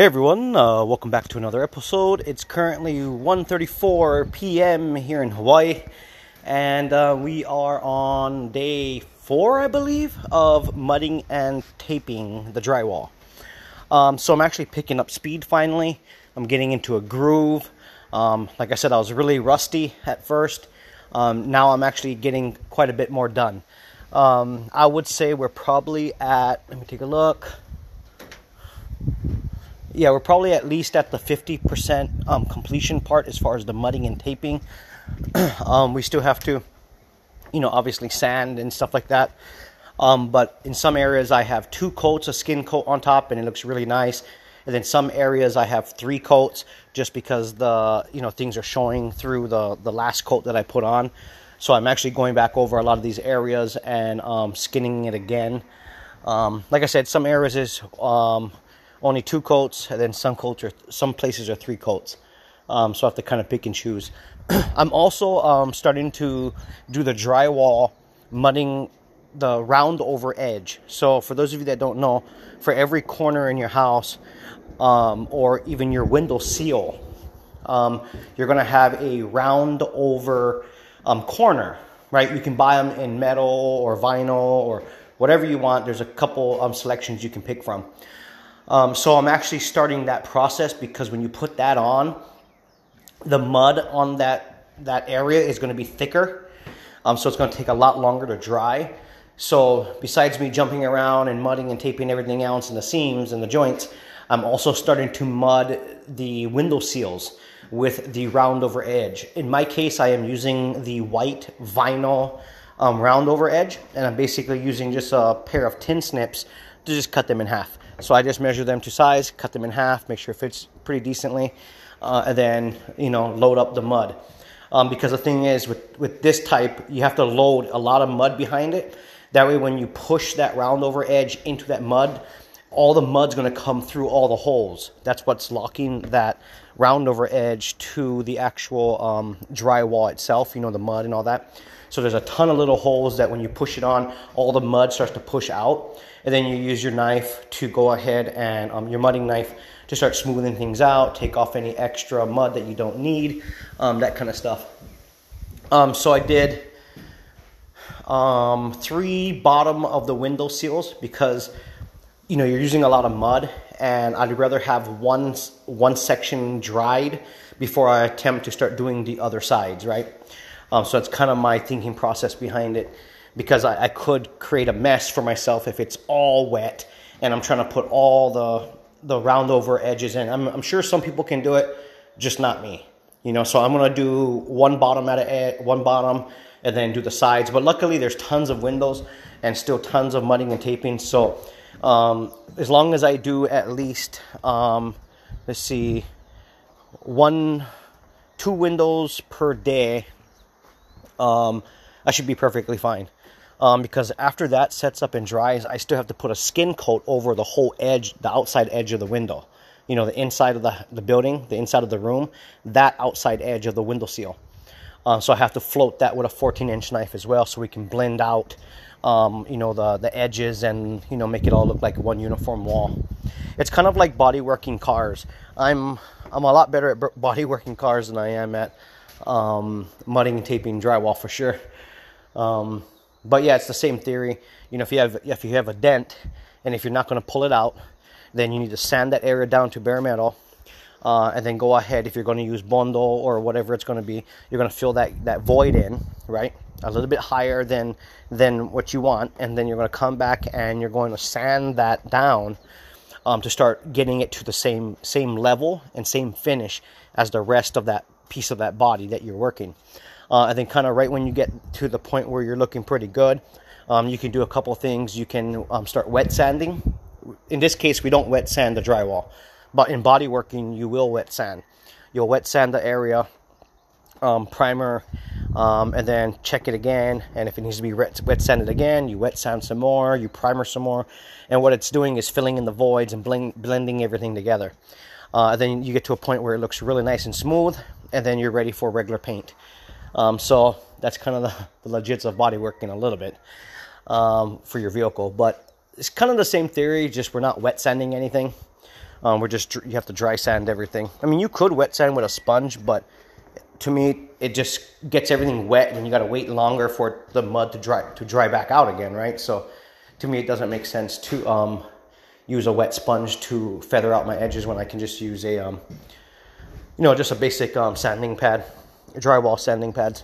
Hey everyone, uh, welcome back to another episode. It's currently 1:34 p.m. here in Hawaii, and uh, we are on day four, I believe, of mudding and taping the drywall. Um, so I'm actually picking up speed finally. I'm getting into a groove. Um, like I said, I was really rusty at first. Um, now I'm actually getting quite a bit more done. Um, I would say we're probably at. Let me take a look yeah, we're probably at least at the 50% um, completion part as far as the mudding and taping. um, we still have to, you know, obviously sand and stuff like that. Um, but in some areas, I have two coats, a skin coat on top, and it looks really nice. And then some areas, I have three coats, just because the you know things are showing through the the last coat that I put on. So I'm actually going back over a lot of these areas and um, skinning it again. Um, like I said, some areas is um, only two coats, and then some coats are some places are three coats. Um, so I have to kind of pick and choose. I'm also um, starting to do the drywall mudding the round over edge. So for those of you that don't know, for every corner in your house um, or even your window seal, um, you're to have a round over um, corner, right? You can buy them in metal or vinyl or whatever you want. There's a couple um, selections you can pick from. Um, so I'm actually starting that process because when you put that on, the mud on that that area is going to be thicker. Um, so it's going to take a lot longer to dry. So besides me jumping around and mudding and taping everything else in the seams and the joints, I'm also starting to mud the window seals with the round over edge. In my case, I am using the white vinyl um, round over edge, and I'm basically using just a pair of tin snips to just cut them in half. So I just measure them to size, cut them in half, make sure it fits pretty decently, uh, and then you know load up the mud. Um, because the thing is, with with this type, you have to load a lot of mud behind it. That way, when you push that round over edge into that mud, all the mud's going to come through all the holes. That's what's locking that round over edge to the actual um, drywall itself. You know, the mud and all that. So there's a ton of little holes that when you push it on, all the mud starts to push out. And then you use your knife to go ahead and um, your mudding knife to start smoothing things out, take off any extra mud that you don't need, um, that kind of stuff. Um, so I did um, three bottom of the window seals because you know you're using a lot of mud and I'd rather have one one section dried before I attempt to start doing the other sides, right? Um, so that's kind of my thinking process behind it because I, I, could create a mess for myself if it's all wet and I'm trying to put all the the round over edges in. I'm, I'm sure some people can do it, just not me. You know, so I'm gonna do one bottom at a one bottom and then do the sides. But luckily, there's tons of windows and still tons of mudding and taping. So um, as long as I do at least, um, let's see, one, two windows per day um, I should be perfectly fine. Um, because after that sets up and dries, I still have to put a skin coat over the whole edge, the outside edge of the window. You know, the inside of the, the building, the inside of the room, that outside edge of the window seal. Uh, so I have to float that with a 14 inch knife as well so we can blend out, um, you know, the, the edges and, you know, make it all look like one uniform wall. It's kind of like body working cars. I'm, I'm a lot better at body working cars than I am at um, mudding and taping drywall for sure. Um, but yeah, it's the same theory. You know, if you have if you have a dent, and if you're not going to pull it out, then you need to sand that area down to bare metal, uh, and then go ahead. If you're going to use bondo or whatever it's going to be, you're going to fill that that void in, right, a little bit higher than than what you want, and then you're going to come back and you're going to sand that down. Um, to start getting it to the same same level and same finish as the rest of that piece of that body that you're working. Uh, and then kind of right when you get to the point where you're looking pretty good, um, you can do a couple things. You can um, start wet sanding. In this case, we don't wet sand the drywall, but in body working, you will wet sand. You'll wet sand the area, um, primer, um, and then check it again. And if it needs to be wet, wet sanded again, you wet sand some more, you primer some more. And what it's doing is filling in the voids and blend, blending everything together. Uh, then you get to a point where it looks really nice and smooth, and then you're ready for regular paint. Um, so that's kind of the, the legits of body working a little bit um, for your vehicle. But it's kind of the same theory, just we're not wet sanding anything. Um, we're just you have to dry sand everything. I mean, you could wet sand with a sponge, but to me, it just gets everything wet, and you got to wait longer for the mud to dry to dry back out again, right? So, to me, it doesn't make sense to um, use a wet sponge to feather out my edges when I can just use a um, you know just a basic um, sanding pad, drywall sanding pads.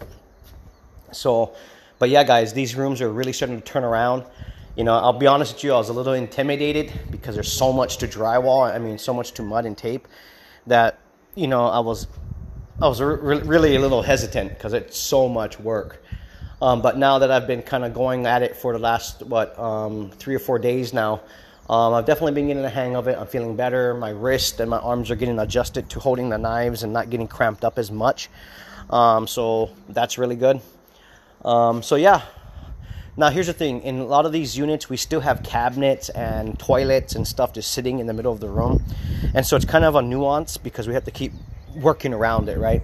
So, but yeah, guys, these rooms are really starting to turn around. You know, I'll be honest with you, I was a little intimidated because there's so much to drywall. I mean, so much to mud and tape that you know I was I was re- really a little hesitant because it's so much work. Um, but now that I've been kind of going at it for the last what um, three or four days now, um, I've definitely been getting the hang of it. I'm feeling better. My wrist and my arms are getting adjusted to holding the knives and not getting cramped up as much. Um, so that's really good. Um, so yeah. Now here's the thing: in a lot of these units, we still have cabinets and toilets and stuff just sitting in the middle of the room, and so it's kind of a nuance because we have to keep working around it, right?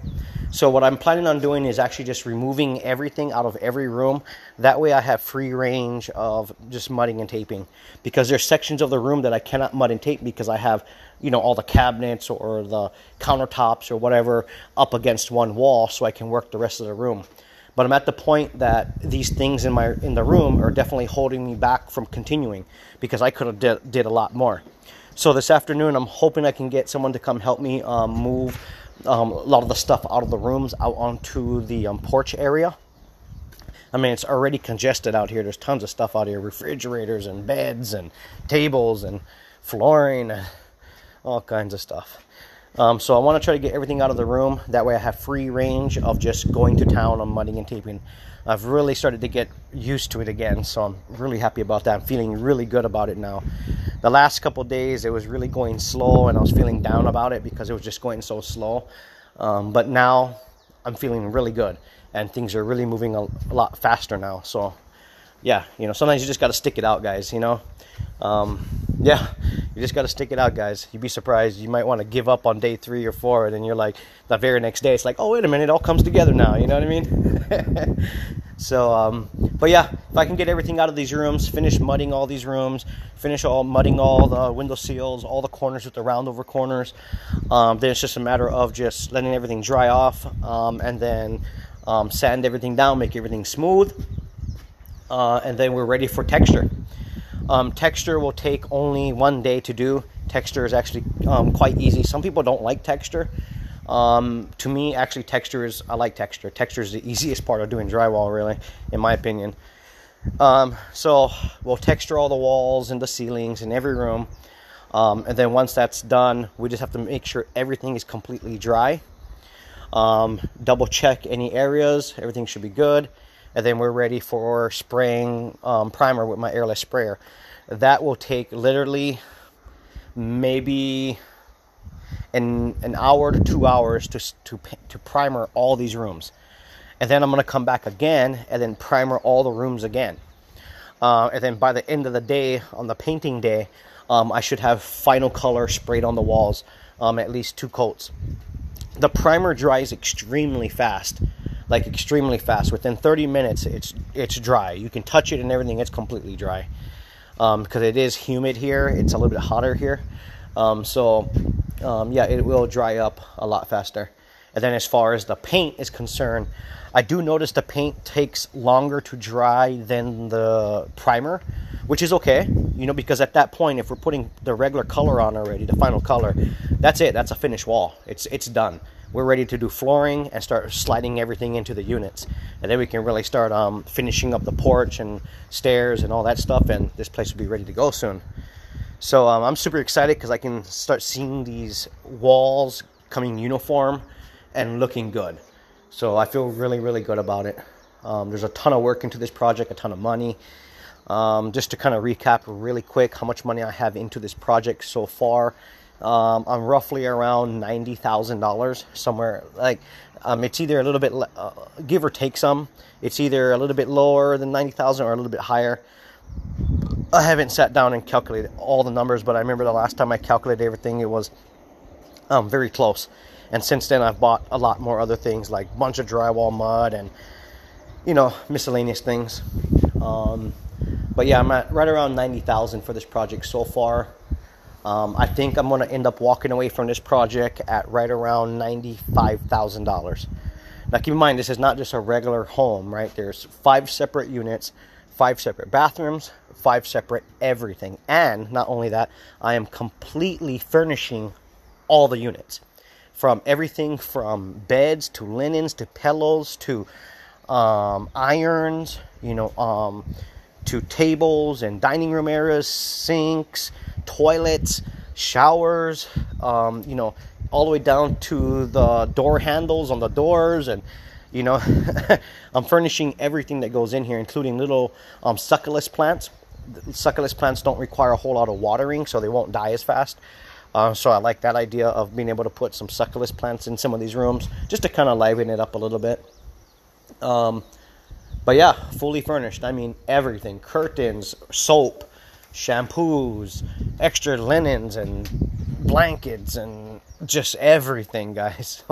So what I'm planning on doing is actually just removing everything out of every room. That way I have free range of just mudding and taping because there's sections of the room that I cannot mud and tape because I have, you know, all the cabinets or the countertops or whatever up against one wall so I can work the rest of the room. But I'm at the point that these things in my in the room are definitely holding me back from continuing because I could have did, did a lot more. So this afternoon, I'm hoping I can get someone to come help me um, move um, a lot of the stuff out of the rooms out onto the um, porch area. I mean, it's already congested out here. There's tons of stuff out here refrigerators and beds and tables and flooring and all kinds of stuff. Um, so I want to try to get everything out of the room. That way I have free range of just going to town on mudding and taping. I've really started to get used to it again, so I'm really happy about that. I'm feeling really good about it now. The last couple days, it was really going slow, and I was feeling down about it because it was just going so slow. Um, but now I'm feeling really good, and things are really moving a, a lot faster now. So, yeah, you know, sometimes you just got to stick it out, guys. You know, um, yeah, you just got to stick it out, guys. You'd be surprised. You might want to give up on day three or four, and then you're like, the very next day, it's like, oh, wait a minute, it all comes together now. You know what I mean? so, um, but yeah, if I can get everything out of these rooms, finish mudding all these rooms, finish all mudding all the window seals, all the corners with the round over corners, um, then it's just a matter of just letting everything dry off, um, and then um, sand everything down, make everything smooth, uh, and then we're ready for texture. Um, texture will take only one day to do. Texture is actually um, quite easy. Some people don't like texture. Um, to me, actually, texture is, I like texture. Texture is the easiest part of doing drywall, really, in my opinion. Um, so we'll texture all the walls and the ceilings in every room. Um, and then once that's done, we just have to make sure everything is completely dry. Um, double check any areas, everything should be good and then we're ready for spraying um, primer with my airless sprayer. That will take literally maybe an, an hour to two hours to, to, to primer all these rooms. And then I'm to come back again and then primer all the rooms again. Uh, and then by the end of the day, on the painting day, um, I should have final color sprayed on the walls, um, at least two coats. The primer dries extremely fast like extremely fast. Within 30 minutes, it's it's dry. You can touch it and everything. It's completely dry because um, it is humid here. It's a little bit hotter here, um, so um, yeah, it will dry up a lot faster. And then as far as the paint is concerned, I do notice the paint takes longer to dry than the primer, which is okay, you know, because at that point, if we're putting the regular color on already, the final color, that's it. That's a finished wall. It's it's done we're ready to do flooring and start sliding everything into the units. And then we can really start um, finishing up the porch and stairs and all that stuff. And this place will be ready to go soon. So um, I'm super excited because I can start seeing these walls coming uniform and looking good. So I feel really, really good about it. Um, there's a ton of work into this project, a ton of money. Um, just to kind of recap really quick how much money I have into this project so far um, I'm roughly around ninety thousand dollars somewhere. Like um, it's either a little bit uh, give or take some. It's either a little bit lower than ninety thousand or a little bit higher. I haven't sat down and calculated all the numbers, but I remember the last time I calculated everything, it was um, very close. And since then, I've bought a lot more other things like bunch of drywall mud and you know miscellaneous things. Um, but yeah, I'm at right around ninety thousand for this project so far. Um, I think I'm going to end up walking away from this project at right around $95,000. Now, keep in mind, this is not just a regular home, right? There's five separate units, five separate bathrooms, five separate everything. And not only that, I am completely furnishing all the units from everything from beds to linens to pillows to um, irons, you know, um, to tables and dining room areas, sinks, toilets, showers, um, you know, all the way down to the door handles on the doors and you know i'm furnishing everything that goes in here including little um, succulus plants. Succulus plants don't require a whole lot of watering so they won't die as fast. Uh, so i like that idea of being able to put some succulus plants in some of these rooms just to kind of liven it up a little bit. Um, but yeah fully furnished. I mean everything curtains soap shampoos extra linens and blankets and just everything, guys.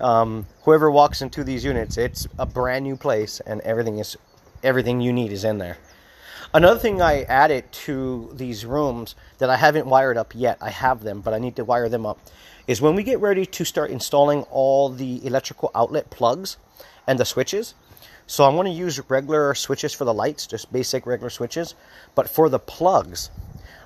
um, whoever walks into these units, it's a brand new place, and everything is everything you need is in there. Another thing I added to these rooms that I haven't wired up yet, I have them, but I need to wire them up, is when we get ready to start installing all the electrical outlet plugs and the switches. So I'm going to use regular switches for the lights, just basic regular switches. But for the plugs,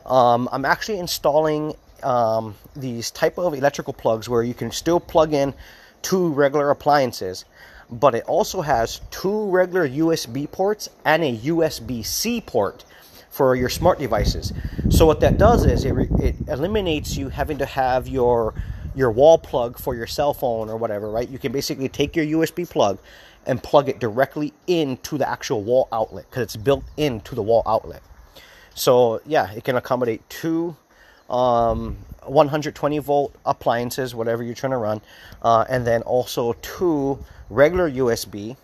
um, I'm actually installing um, these type of electrical plugs where you can still plug in two regular appliances, but it also has two regular USB ports and a USB C port for your smart devices. So what that does is it, it eliminates you having to have your your wall plug for your cell phone or whatever, right? You can basically take your USB plug and plug it directly into the actual wall outlet because it's built into the wall outlet. So yeah, it can accommodate two um, 120 volt appliances, whatever you're trying to run, uh, and then also two regular USB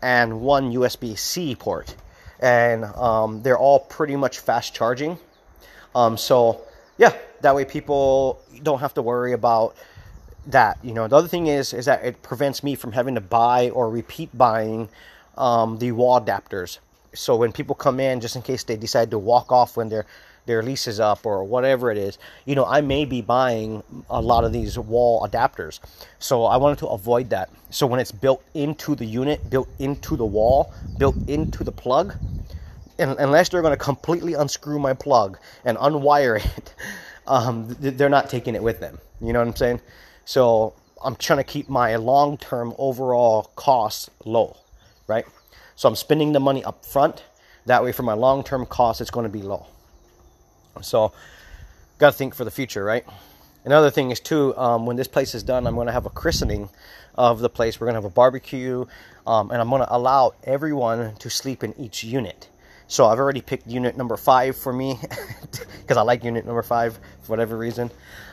and one USB C port. And um, they're all pretty much fast charging. Um, so, yeah, that way people don't have to worry about that. You know, the other thing is is that it prevents me from having to buy or repeat buying um, the wall adapters. So when people come in, just in case they decide to walk off when they're their lease is up or whatever it is, you know, I may be buying a lot of these wall adapters. So I wanted to avoid that. So when it's built into the unit, built into the wall, built into the plug, unless they're going to completely unscrew my plug and unwire it, um, they're not taking it with them. You know what I'm saying? So I'm trying to keep my long term overall costs low, right? So I'm spending the money up front. That way, for my long term costs, it's going to be low. So, got to think for the future, right? Another thing is too, um, when this place is done, I'm going to have a christening of the place. We're going to have a barbecue, um, and I'm going to allow everyone to sleep in each unit. So I've already picked unit number five for me because I like unit number five for whatever reason.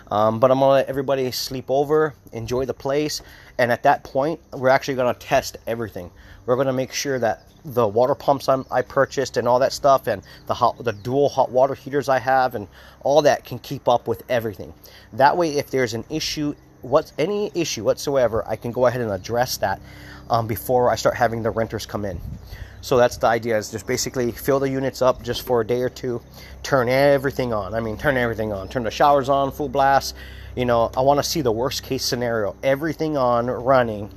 Um, but I'm gonna let everybody sleep over, enjoy the place, and at that point, we're actually gonna test everything. We're gonna make sure that the water pumps I'm, i purchased and all that stuff, and the hot, the dual hot water heaters I have, and all that can keep up with everything. That way, if there's an issue, what's any issue whatsoever, I can go ahead and address that um, before I start having the renters come in. So that's the idea is just basically fill the units up just for a day or two, turn everything on. I mean, turn everything on. Turn the showers on full blast. You know, I want to see the worst case scenario. Everything on, running,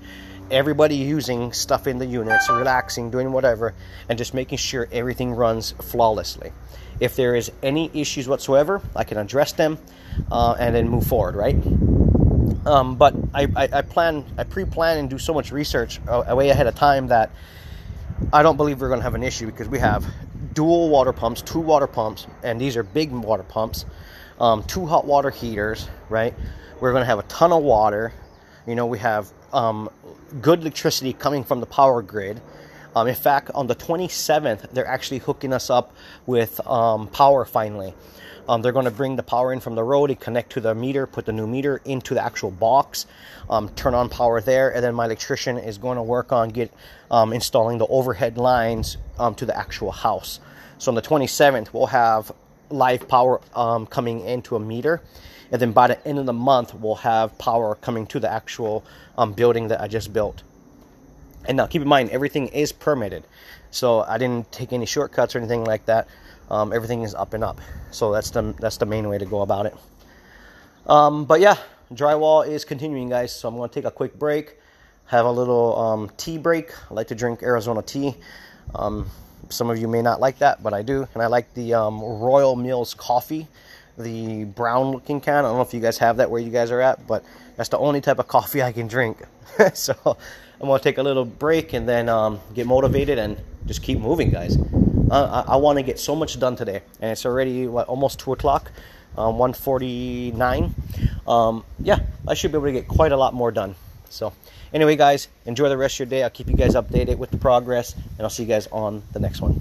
everybody using stuff in the units, relaxing, doing whatever, and just making sure everything runs flawlessly. If there is any issues whatsoever, I can address them uh, and then move forward, right? Um, but I, I, I, plan, I pre-plan and do so much research uh, way ahead of time that I don't believe we're going to have an issue because we have dual water pumps, two water pumps, and these are big water pumps, um, two hot water heaters, right? We're going to have a ton of water. You know, we have um, good electricity coming from the power grid. Um, in fact, on the 27th, they're actually hooking us up with um, power finally. Um, they're going to bring the power in from the road connect to the meter, put the new meter into the actual box, um, turn on power there, and then my electrician is going to work on get um, installing the overhead lines um, to the actual house. So on the 27th, we'll have live power um, coming into a meter, and then by the end of the month, we'll have power coming to the actual um, building that I just built. And now keep in mind, everything is permitted. So I didn't take any shortcuts or anything like that. Um, everything is up and up. So that's the that's the main way to go about it. Um, but yeah, drywall is continuing, guys. So I'm going to take a quick break, have a little um, tea break. I like to drink Arizona tea. Um, some of you may not like that, but I do, and I like the um, Royal Mills coffee, the brown-looking can. I don't know if you guys have that where you guys are at, but that's the only type of coffee I can drink. so I'm going to take a little break and then um, get motivated and just keep moving, guys. Uh, I, I want to get so much done today, and it's already what almost two o'clock, um, 149. Um, yeah, I should be able to get quite a lot more done. So, anyway, guys, enjoy the rest of your day. I'll keep you guys updated with the progress, and I'll see you guys on the next one.